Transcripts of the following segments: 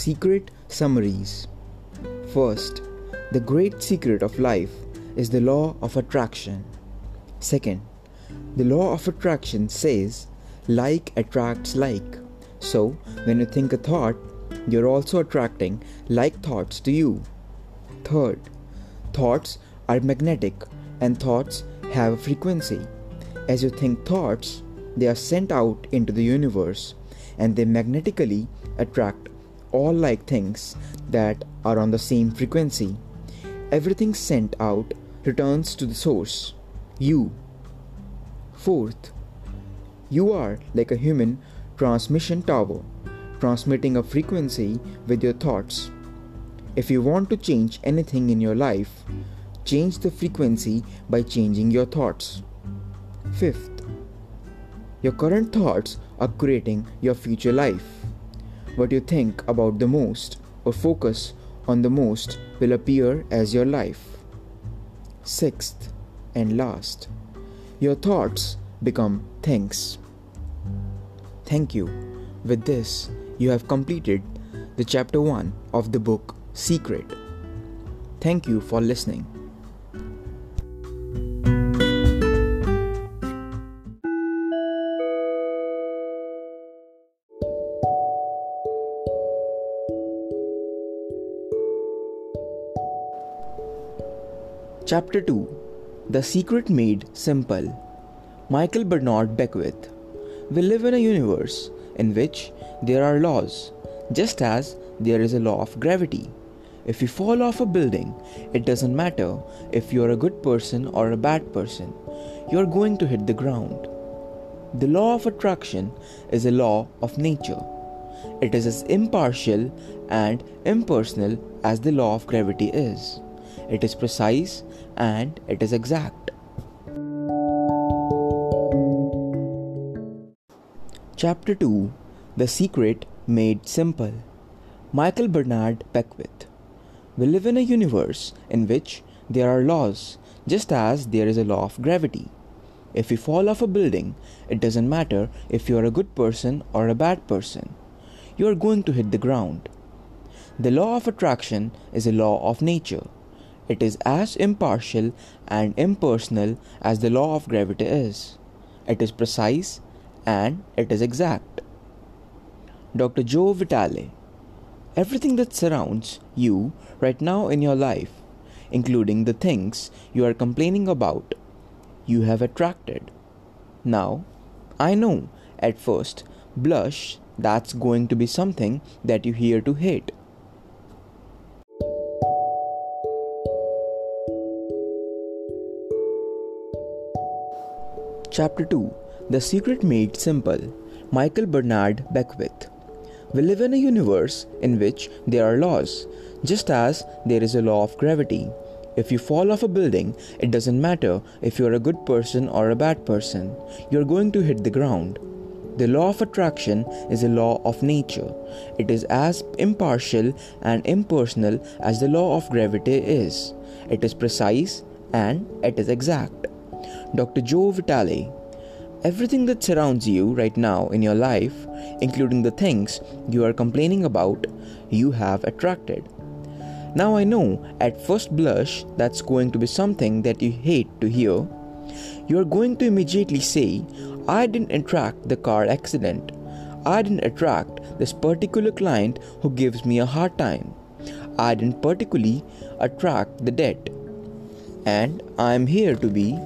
secret summaries. First, the great secret of life is the law of attraction. Second, the law of attraction says like attracts like. So, when you think a thought, you're also attracting like thoughts to you. Third, thoughts are magnetic and thoughts have a frequency. As you think thoughts, they are sent out into the universe and they magnetically attract all like things that are on the same frequency. Everything sent out returns to the source, you. Fourth, you are like a human transmission tower, transmitting a frequency with your thoughts. If you want to change anything in your life, change the frequency by changing your thoughts. Fifth, your current thoughts are creating your future life. What you think about the most or focus on the most will appear as your life. Sixth and last, your thoughts become things. Thank you. With this, you have completed the chapter 1 of the book Secret. Thank you for listening. Chapter 2 The Secret Made Simple Michael Bernard Beckwith We live in a universe in which there are laws, just as there is a law of gravity. If you fall off a building, it doesn't matter if you're a good person or a bad person, you're going to hit the ground. The law of attraction is a law of nature. It is as impartial and impersonal as the law of gravity is. It is precise and it is exact. Chapter 2 The Secret Made Simple Michael Bernard Beckwith We live in a universe in which there are laws, just as there is a law of gravity. If you fall off a building, it doesn't matter if you are a good person or a bad person. You are going to hit the ground. The law of attraction is a law of nature. It is as impartial and impersonal as the law of gravity is. It is precise and it is exact. Dr. Joe Vitale Everything that surrounds you right now in your life, including the things you are complaining about, you have attracted. Now, I know at first, blush, that's going to be something that you hear to hate. Chapter 2 The Secret Made Simple Michael Bernard Beckwith We live in a universe in which there are laws, just as there is a law of gravity. If you fall off a building, it doesn't matter if you're a good person or a bad person, you're going to hit the ground. The law of attraction is a law of nature. It is as impartial and impersonal as the law of gravity is. It is precise and it is exact. Dr. Joe Vitale. Everything that surrounds you right now in your life, including the things you are complaining about, you have attracted. Now I know at first blush that's going to be something that you hate to hear. You are going to immediately say, I didn't attract the car accident. I didn't attract this particular client who gives me a hard time. I didn't particularly attract the debt. And I am here to be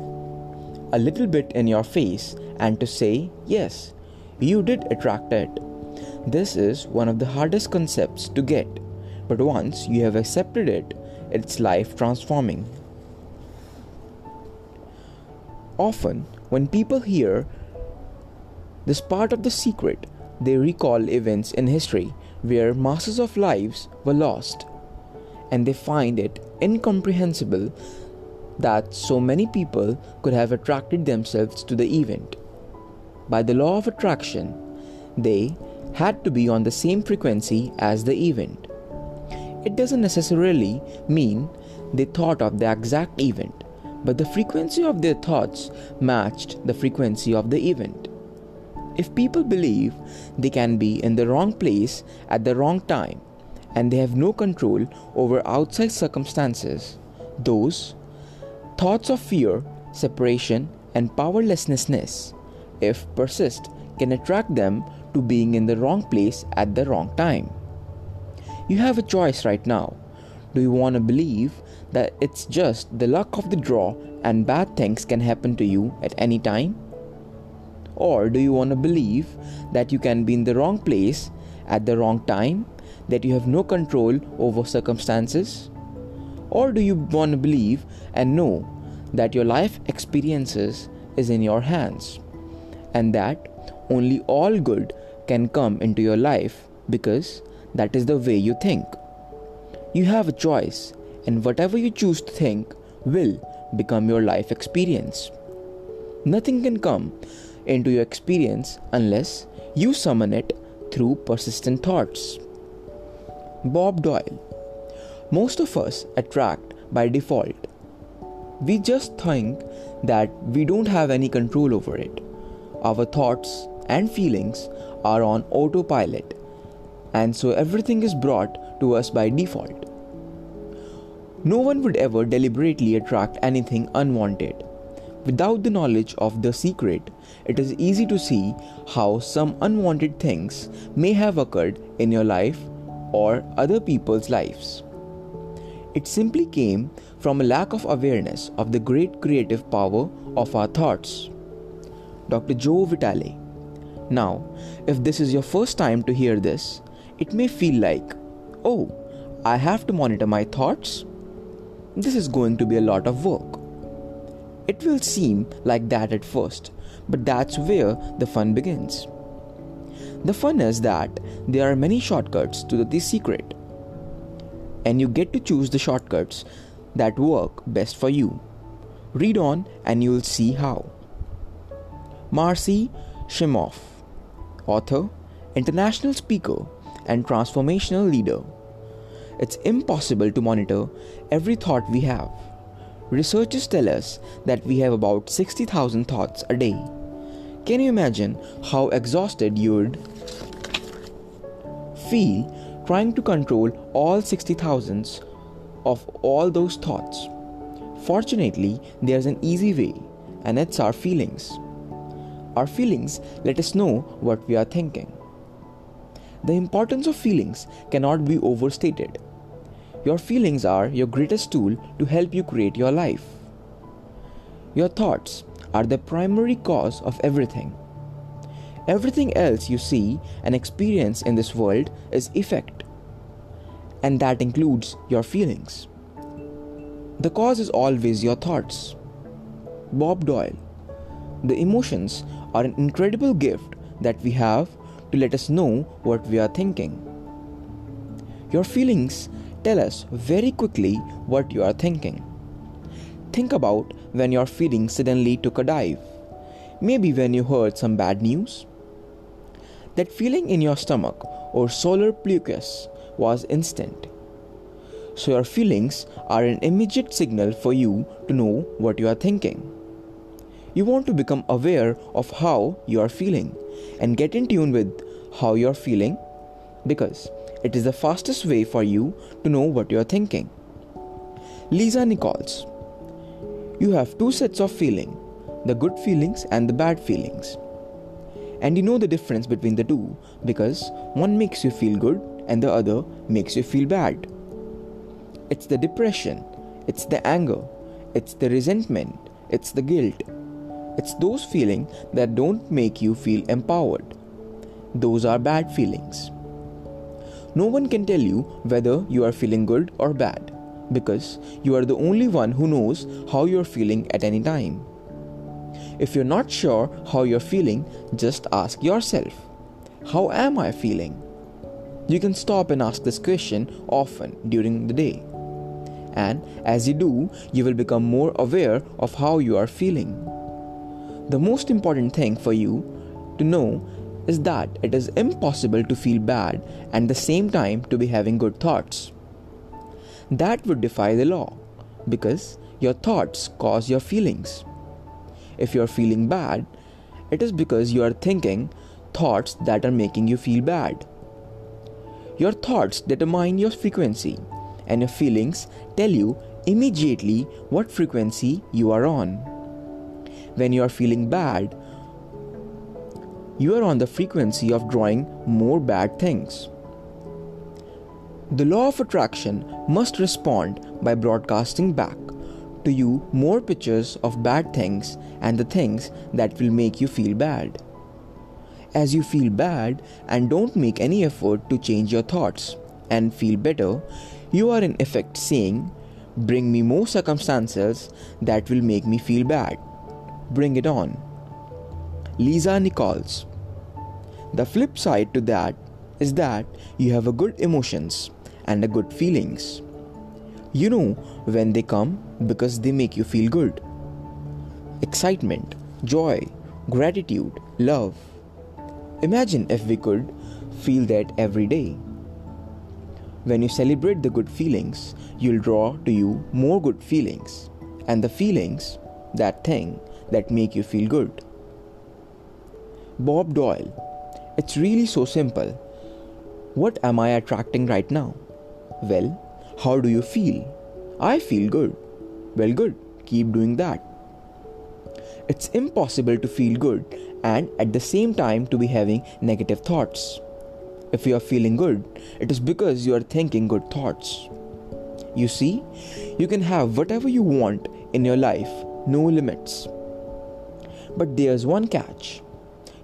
a little bit in your face and to say, yes, you did attract it. This is one of the hardest concepts to get, but once you have accepted it, it's life transforming. Often, when people hear this part of the secret, they recall events in history where masses of lives were lost, and they find it incomprehensible that so many people could have attracted themselves to the event. By the law of attraction, they had to be on the same frequency as the event. It doesn't necessarily mean they thought of the exact event, but the frequency of their thoughts matched the frequency of the event. If people believe they can be in the wrong place at the wrong time, and they have no control over outside circumstances. Those thoughts of fear, separation, and powerlessness, if persist, can attract them to being in the wrong place at the wrong time. You have a choice right now. Do you want to believe that it's just the luck of the draw and bad things can happen to you at any time? Or do you want to believe that you can be in the wrong place at the wrong time, that you have no control over circumstances? Or do you want to believe and know that your life experiences is in your hands and that only all good can come into your life because that is the way you think? You have a choice, and whatever you choose to think will become your life experience. Nothing can come into your experience unless you summon it through persistent thoughts. Bob Doyle Most of us attract by default. We just think that we don't have any control over it. Our thoughts and feelings are on autopilot, and so everything is brought to us by default. No one would ever deliberately attract anything unwanted. Without the knowledge of the secret, it is easy to see how some unwanted things may have occurred in your life or other people's lives. It simply came from a lack of awareness of the great creative power of our thoughts. Dr. Joe Vitale. Now, if this is your first time to hear this, it may feel like, oh, I have to monitor my thoughts? This is going to be a lot of work. It will seem like that at first, but that's where the fun begins. The fun is that there are many shortcuts to the secret, and you get to choose the shortcuts that work best for you. Read on and you'll see how. Marcy Shimoff, author, international speaker, and transformational leader. It's impossible to monitor every thought we have. Researchers tell us that we have about 60,000 thoughts a day. Can you imagine how exhausted you'd feel trying to control all 60,000s of all those thoughts? Fortunately, there's an easy way, and it's our feelings. Our feelings let us know what we are thinking. The importance of feelings cannot be overstated. Your feelings are your greatest tool to help you create your life. Your thoughts are the primary cause of everything. Everything else you see and experience in this world is effect, and that includes your feelings. The cause is always your thoughts. Bob Doyle. The emotions are an incredible gift that we have to let us know what we are thinking. Your feelings tell us very quickly what you are thinking. Think about when your feelings suddenly took a dive. Maybe when you heard some bad news. That feeling in your stomach or solar plexus was instant. So, your feelings are an immediate signal for you to know what you are thinking. You want to become aware of how you are feeling and get in tune with how you're feeling because it is the fastest way for you to know what you're thinking. Lisa Nichols You have two sets of feeling the good feelings and the bad feelings. And you know the difference between the two because one makes you feel good and the other makes you feel bad. It's the depression, it's the anger, it's the resentment, it's the guilt. It's those feelings that don't make you feel empowered those are bad feelings. No one can tell you whether you are feeling good or bad because you are the only one who knows how you're feeling at any time. If you're not sure how you're feeling, just ask yourself, How am I feeling? You can stop and ask this question often during the day. And as you do, you will become more aware of how you are feeling. The most important thing for you to know is that it is impossible to feel bad and the same time to be having good thoughts. That would defy the law because your thoughts cause your feelings. If you are feeling bad, it is because you are thinking thoughts that are making you feel bad. Your thoughts determine your frequency, and your feelings tell you immediately what frequency you are on. When you are feeling bad, you are on the frequency of drawing more bad things. The law of attraction must respond by broadcasting back to you more pictures of bad things and the things that will make you feel bad. As you feel bad and don't make any effort to change your thoughts and feel better, you are in effect saying, Bring me more circumstances that will make me feel bad. Bring it on. Lisa Nichols. The flip side to that is that you have a good emotions and a good feelings. You know when they come because they make you feel good. Excitement, joy, gratitude, love. Imagine if we could feel that every day. When you celebrate the good feelings, you'll draw to you more good feelings. And the feelings, that thing that make you feel good. Bob Doyle. It's really so simple. What am I attracting right now? Well, how do you feel? I feel good. Well, good. Keep doing that. It's impossible to feel good and at the same time to be having negative thoughts. If you are feeling good, it is because you are thinking good thoughts. You see, you can have whatever you want in your life, no limits. But there's one catch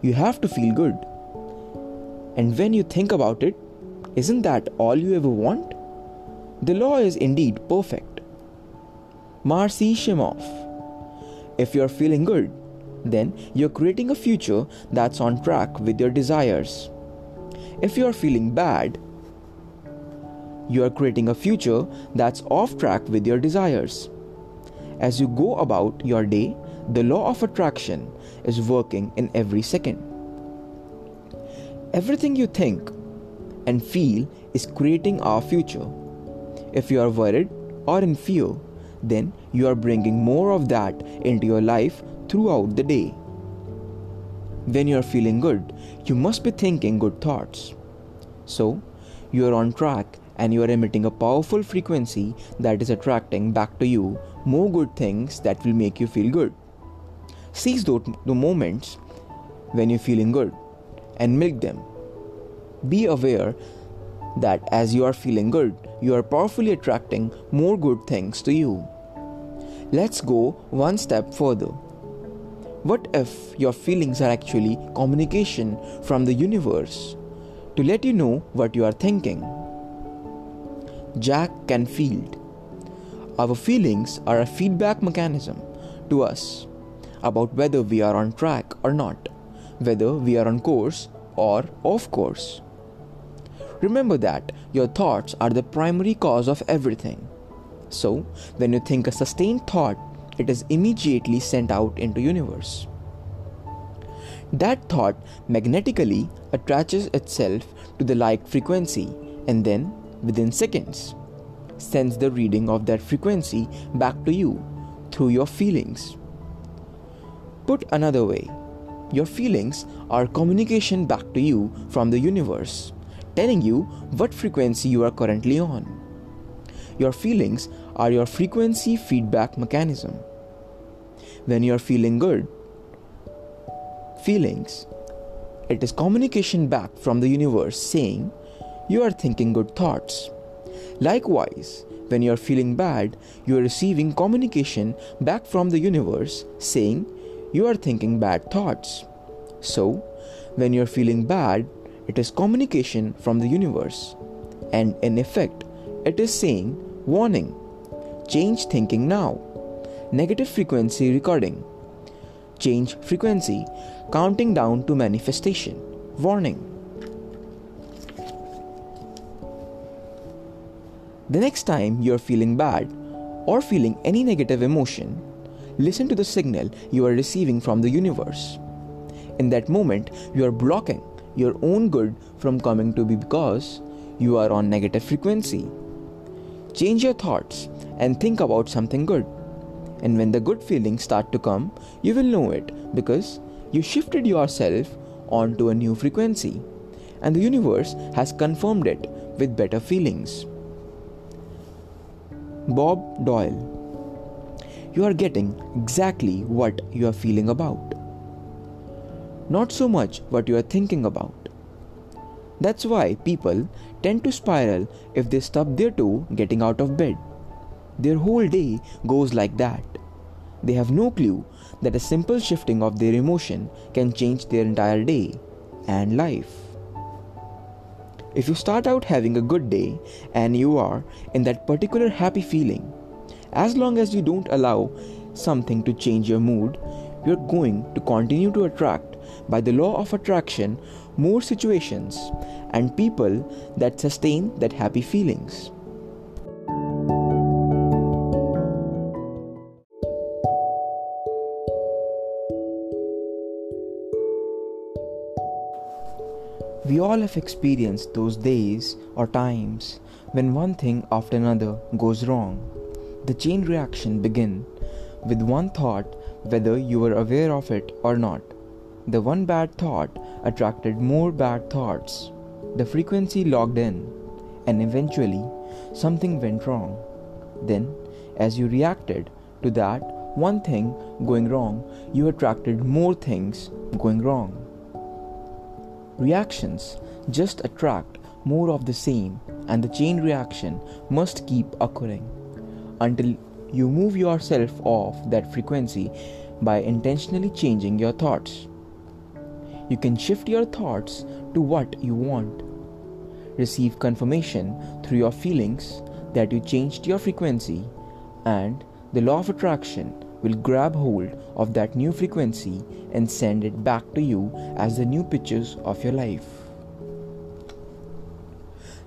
you have to feel good. And when you think about it, isn't that all you ever want? The law is indeed perfect. Marcy Shimoff. If you're feeling good, then you're creating a future that's on track with your desires. If you're feeling bad, you are creating a future that's off track with your desires. As you go about your day, the law of attraction is working in every second. Everything you think and feel is creating our future. If you are worried or in fear, then you are bringing more of that into your life throughout the day. When you are feeling good, you must be thinking good thoughts. So, you are on track and you are emitting a powerful frequency that is attracting back to you more good things that will make you feel good. Seize those the moments when you're feeling good and milk them. Be aware that as you are feeling good, you are powerfully attracting more good things to you. Let's go one step further. What if your feelings are actually communication from the universe to let you know what you are thinking? Jack Canfield. Our feelings are a feedback mechanism to us about whether we are on track or not, whether we are on course or off course. Remember that your thoughts are the primary cause of everything. So, when you think a sustained thought, it is immediately sent out into universe. That thought magnetically attaches itself to the like frequency and then within seconds sends the reading of that frequency back to you through your feelings. Put another way, your feelings are communication back to you from the universe telling you what frequency you are currently on. Your feelings are your frequency feedback mechanism. When you are feeling good, feelings, it is communication back from the universe saying you are thinking good thoughts. Likewise, when you are feeling bad, you are receiving communication back from the universe saying you are thinking bad thoughts. So, when you are feeling bad, it is communication from the universe. And in effect, it is saying, warning, change thinking now. Negative frequency recording. Change frequency, counting down to manifestation. Warning. The next time you're feeling bad or feeling any negative emotion, listen to the signal you are receiving from the universe. In that moment, you are blocking your own good from coming to be because you are on negative frequency. Change your thoughts and think about something good. And when the good feelings start to come, you will know it because you shifted yourself onto a new frequency. And the universe has confirmed it with better feelings. Bob Doyle You are getting exactly what you are feeling about, not so much what you are thinking about. That's why people tend to spiral if they stop their toe getting out of bed. Their whole day goes like that. They have no clue that a simple shifting of their emotion can change their entire day and life. If you start out having a good day and you are in that particular happy feeling, as long as you don't allow something to change your mood, you're going to continue to attract, by the law of attraction, more situations and people that sustain that happy feelings. We all have experienced those days or times when one thing after another goes wrong. The chain reaction begin with one thought whether you were aware of it or not. The one bad thought attracted more bad thoughts. The frequency logged in and eventually something went wrong. Then as you reacted to that one thing going wrong, you attracted more things going wrong. Reactions just attract more of the same, and the chain reaction must keep occurring until you move yourself off that frequency by intentionally changing your thoughts. You can shift your thoughts to what you want. Receive confirmation through your feelings that you changed your frequency, and the law of attraction will grab hold of that new frequency and send it back to you as the new pictures of your life.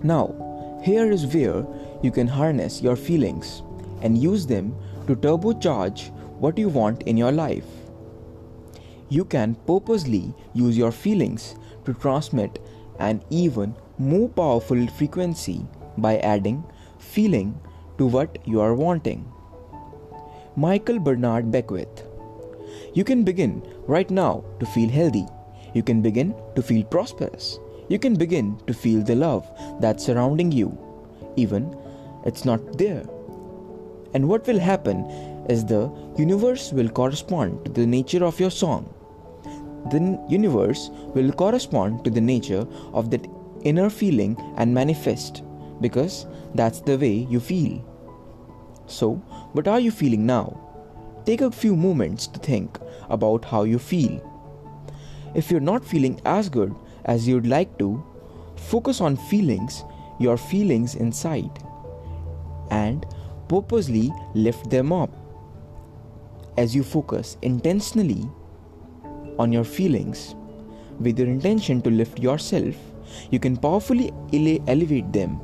Now, here is where you can harness your feelings and use them to turbocharge what you want in your life. You can purposely use your feelings to transmit an even more powerful frequency by adding feeling to what you are wanting. Michael Bernard Beckwith. You can begin right now to feel healthy. You can begin to feel prosperous. You can begin to feel the love that's surrounding you, even it's not there. And what will happen is the universe will correspond to the nature of your song. The universe will correspond to the nature of that inner feeling and manifest because that's the way you feel. So, what are you feeling now? Take a few moments to think about how you feel. If you're not feeling as good as you'd like to, focus on feelings, your feelings inside, and purposely lift them up. As you focus intentionally on your feelings, with your intention to lift yourself, you can powerfully ele- elevate them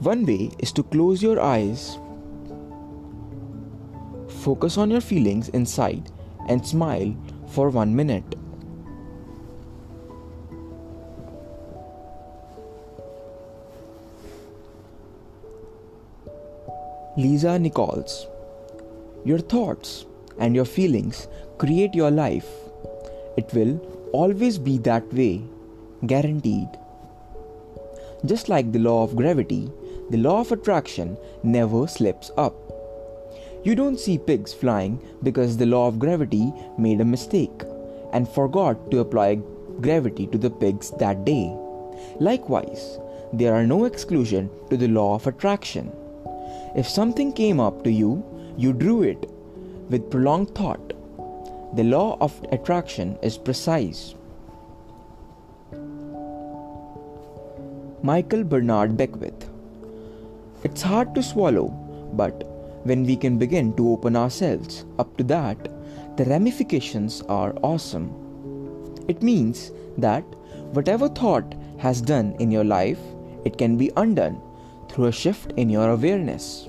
one way is to close your eyes, focus on your feelings inside, and smile for one minute. Lisa Nichols Your thoughts and your feelings create your life. It will always be that way, guaranteed. Just like the law of gravity, the law of attraction never slips up. You don't see pigs flying because the law of gravity made a mistake and forgot to apply gravity to the pigs that day. Likewise, there are no exclusion to the law of attraction. If something came up to you, you drew it with prolonged thought. The law of attraction is precise. Michael Bernard Beckwith it's hard to swallow, but when we can begin to open ourselves up to that, the ramifications are awesome. It means that whatever thought has done in your life, it can be undone through a shift in your awareness.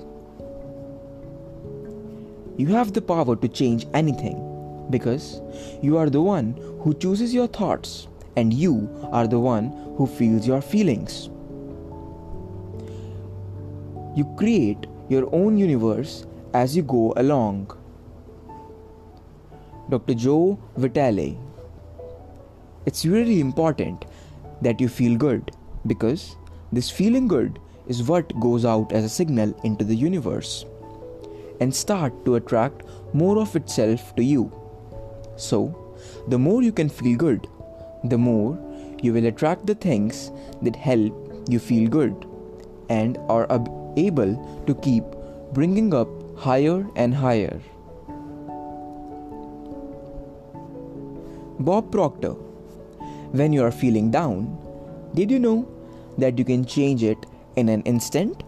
You have the power to change anything because you are the one who chooses your thoughts and you are the one who feels your feelings. You create your own universe as you go along. Dr. Joe Vitale. It's really important that you feel good because this feeling good is what goes out as a signal into the universe and start to attract more of itself to you. So, the more you can feel good, the more you will attract the things that help you feel good and are able to keep bringing up higher and higher. Bob Proctor When you are feeling down, did you know that you can change it in an instant?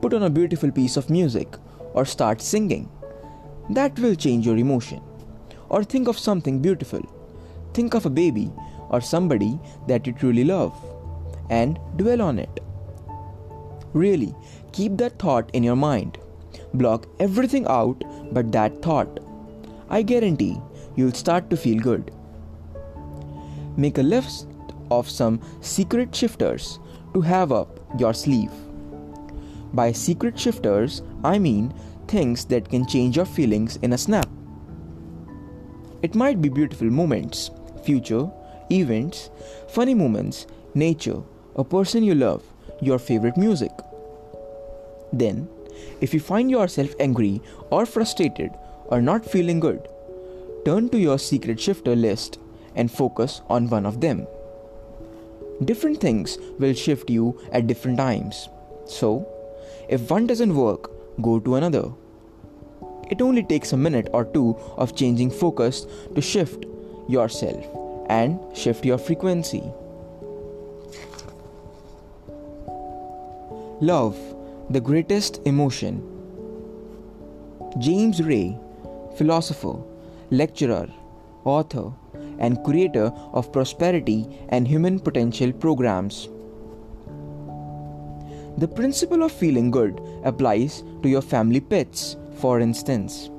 Put on a beautiful piece of music or start singing. That will change your emotion. Or think of something beautiful. Think of a baby or somebody that you truly love and dwell on it. Really, keep that thought in your mind. Block everything out but that thought. I guarantee you'll start to feel good. Make a list of some secret shifters to have up your sleeve. By secret shifters, I mean things that can change your feelings in a snap. It might be beautiful moments, future, events, funny moments, nature, a person you love, your favorite music. Then, if you find yourself angry or frustrated or not feeling good, turn to your secret shifter list and focus on one of them. Different things will shift you at different times. So, if one doesn't work, go to another. It only takes a minute or two of changing focus to shift yourself and shift your frequency. Love, the greatest emotion. James Ray, philosopher, lecturer, author, and creator of prosperity and human potential programs. The principle of feeling good applies to your family pets, for instance.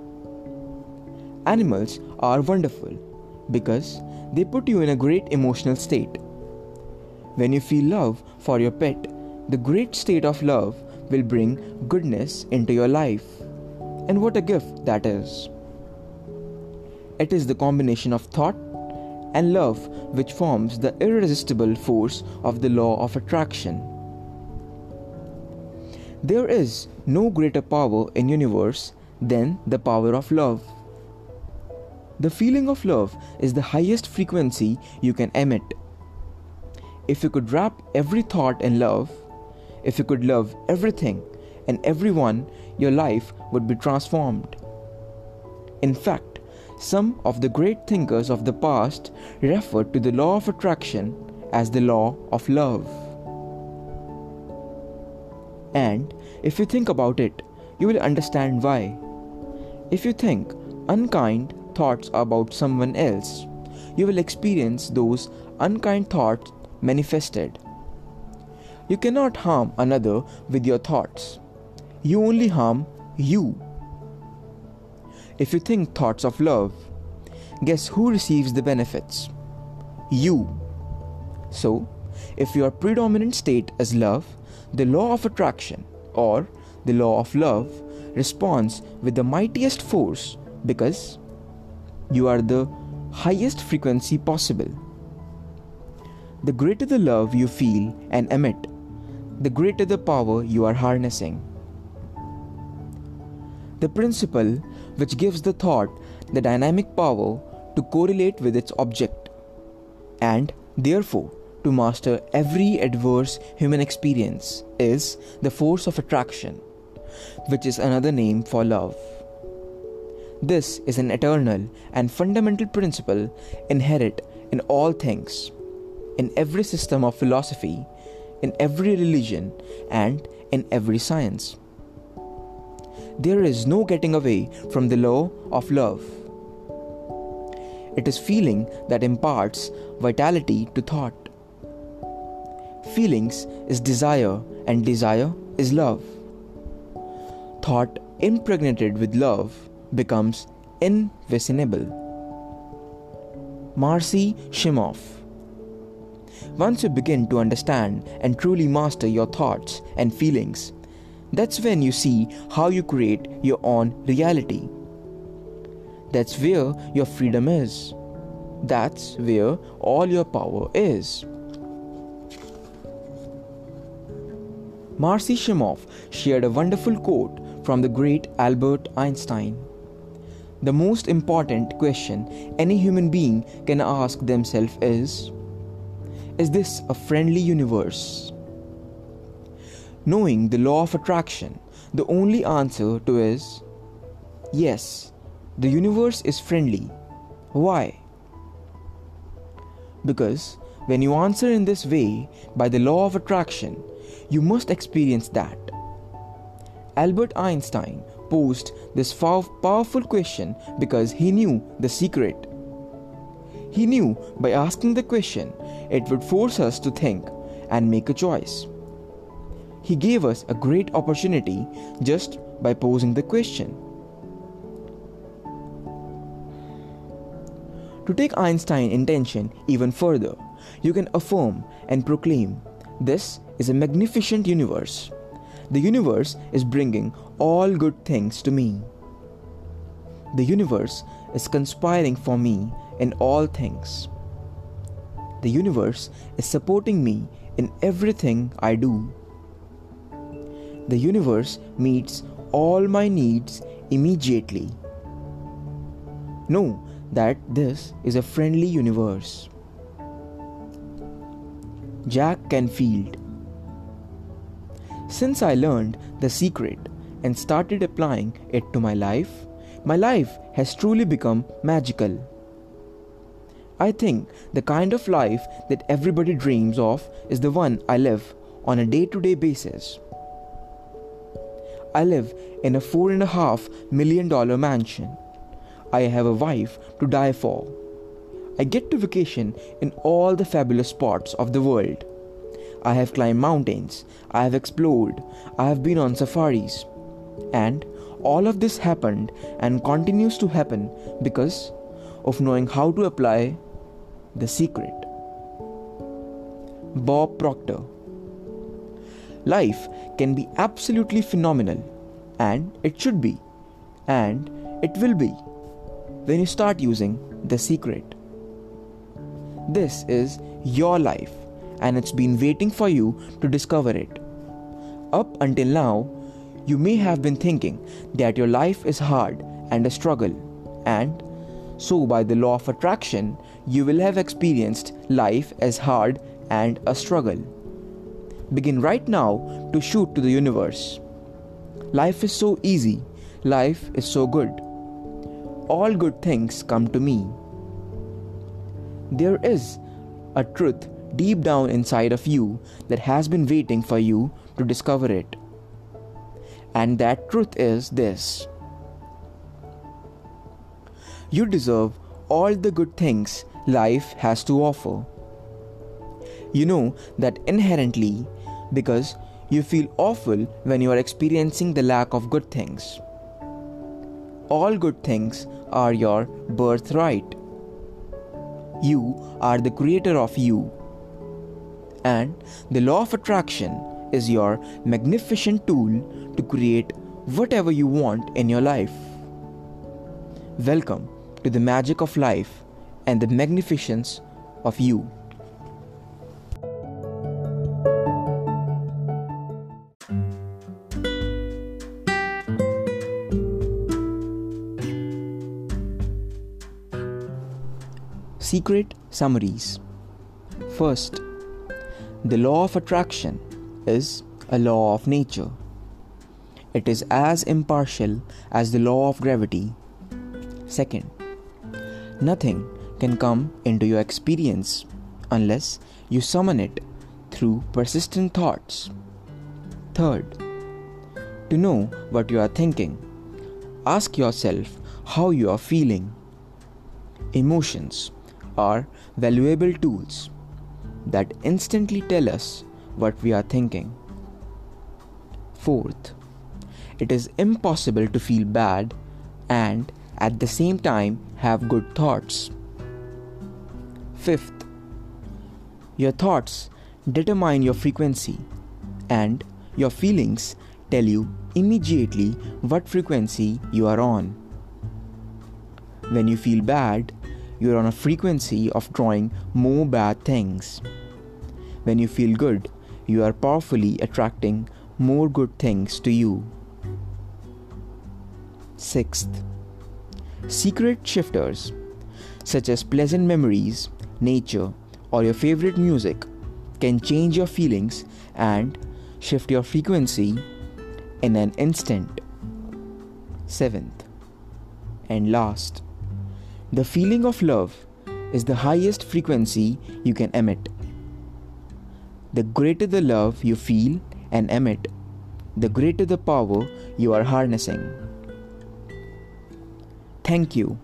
Animals are wonderful because they put you in a great emotional state. When you feel love for your pet, the great state of love will bring goodness into your life. And what a gift that is! It is the combination of thought and love which forms the irresistible force of the law of attraction. There is no greater power in universe than the power of love. The feeling of love is the highest frequency you can emit. If you could wrap every thought in love, if you could love everything and everyone, your life would be transformed. In fact, some of the great thinkers of the past referred to the law of attraction as the law of love. And if you think about it, you will understand why. If you think unkind thoughts about someone else, you will experience those unkind thoughts manifested. You cannot harm another with your thoughts. You only harm you if you think thoughts of love, guess who receives the benefits? You. So, if your predominant state is love, the law of attraction or the law of love responds with the mightiest force because you are the highest frequency possible. The greater the love you feel and emit, the greater the power you are harnessing. The principle which gives the thought the dynamic power to correlate with its object, and therefore to master every adverse human experience, is the force of attraction, which is another name for love. This is an eternal and fundamental principle inherent in all things, in every system of philosophy, in every religion, and in every science. There is no getting away from the law of love. It is feeling that imparts vitality to thought. Feelings is desire, and desire is love. Thought impregnated with love becomes invincible. Marcy Shimoff Once you begin to understand and truly master your thoughts and feelings, that's when you see how you create your own reality. That's where your freedom is. That's where all your power is. Marcy Shimoff shared a wonderful quote from the great Albert Einstein. The most important question any human being can ask themselves is Is this a friendly universe? Knowing the law of attraction, the only answer to is Yes, the universe is friendly. Why? Because when you answer in this way by the law of attraction, you must experience that. Albert Einstein posed this powerful question because he knew the secret. He knew by asking the question, it would force us to think and make a choice. He gave us a great opportunity just by posing the question. To take Einstein's intention even further, you can affirm and proclaim this is a magnificent universe. The universe is bringing all good things to me. The universe is conspiring for me in all things. The universe is supporting me in everything I do. The universe meets all my needs immediately. Know that this is a friendly universe. Jack Canfield since I learned the secret and started applying it to my life, my life has truly become magical. I think the kind of life that everybody dreams of is the one I live on a day to day basis. I live in a four and a half million dollar mansion. I have a wife to die for. I get to vacation in all the fabulous spots of the world. I have climbed mountains, I have explored, I have been on safaris. And all of this happened and continues to happen because of knowing how to apply the secret. Bob Proctor Life can be absolutely phenomenal, and it should be, and it will be when you start using the secret. This is your life and it's been waiting for you to discover it. Up until now, you may have been thinking that your life is hard and a struggle, and so by the law of attraction, you will have experienced life as hard and a struggle. Begin right now to shoot to the universe. Life is so easy, life is so good. All good things come to me. There is a truth deep down inside of you that has been waiting for you to discover it. And that truth is this you deserve all the good things life has to offer. You know that inherently because you feel awful when you are experiencing the lack of good things. All good things are your birthright. You are the creator of you and the law of attraction is your magnificent tool to create whatever you want in your life. Welcome to the magic of life and the magnificence of you. Secret summaries. First, the law of attraction is a law of nature. It is as impartial as the law of gravity. Second, nothing can come into your experience unless you summon it through persistent thoughts. Third, to know what you are thinking, ask yourself how you are feeling. Emotions are valuable tools that instantly tell us what we are thinking. Fourth, it is impossible to feel bad and at the same time have good thoughts. Fifth, your thoughts determine your frequency and your feelings tell you immediately what frequency you are on. When you feel bad, you are on a frequency of drawing more bad things. When you feel good, you are powerfully attracting more good things to you. Sixth, secret shifters, such as pleasant memories, nature, or your favorite music, can change your feelings and shift your frequency in an instant. Seventh, and last, the feeling of love is the highest frequency you can emit. The greater the love you feel and emit, the greater the power you are harnessing. Thank you.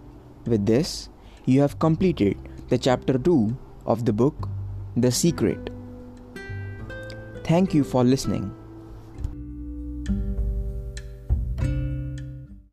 With this, you have completed the chapter 2 of the book The Secret. Thank you for listening.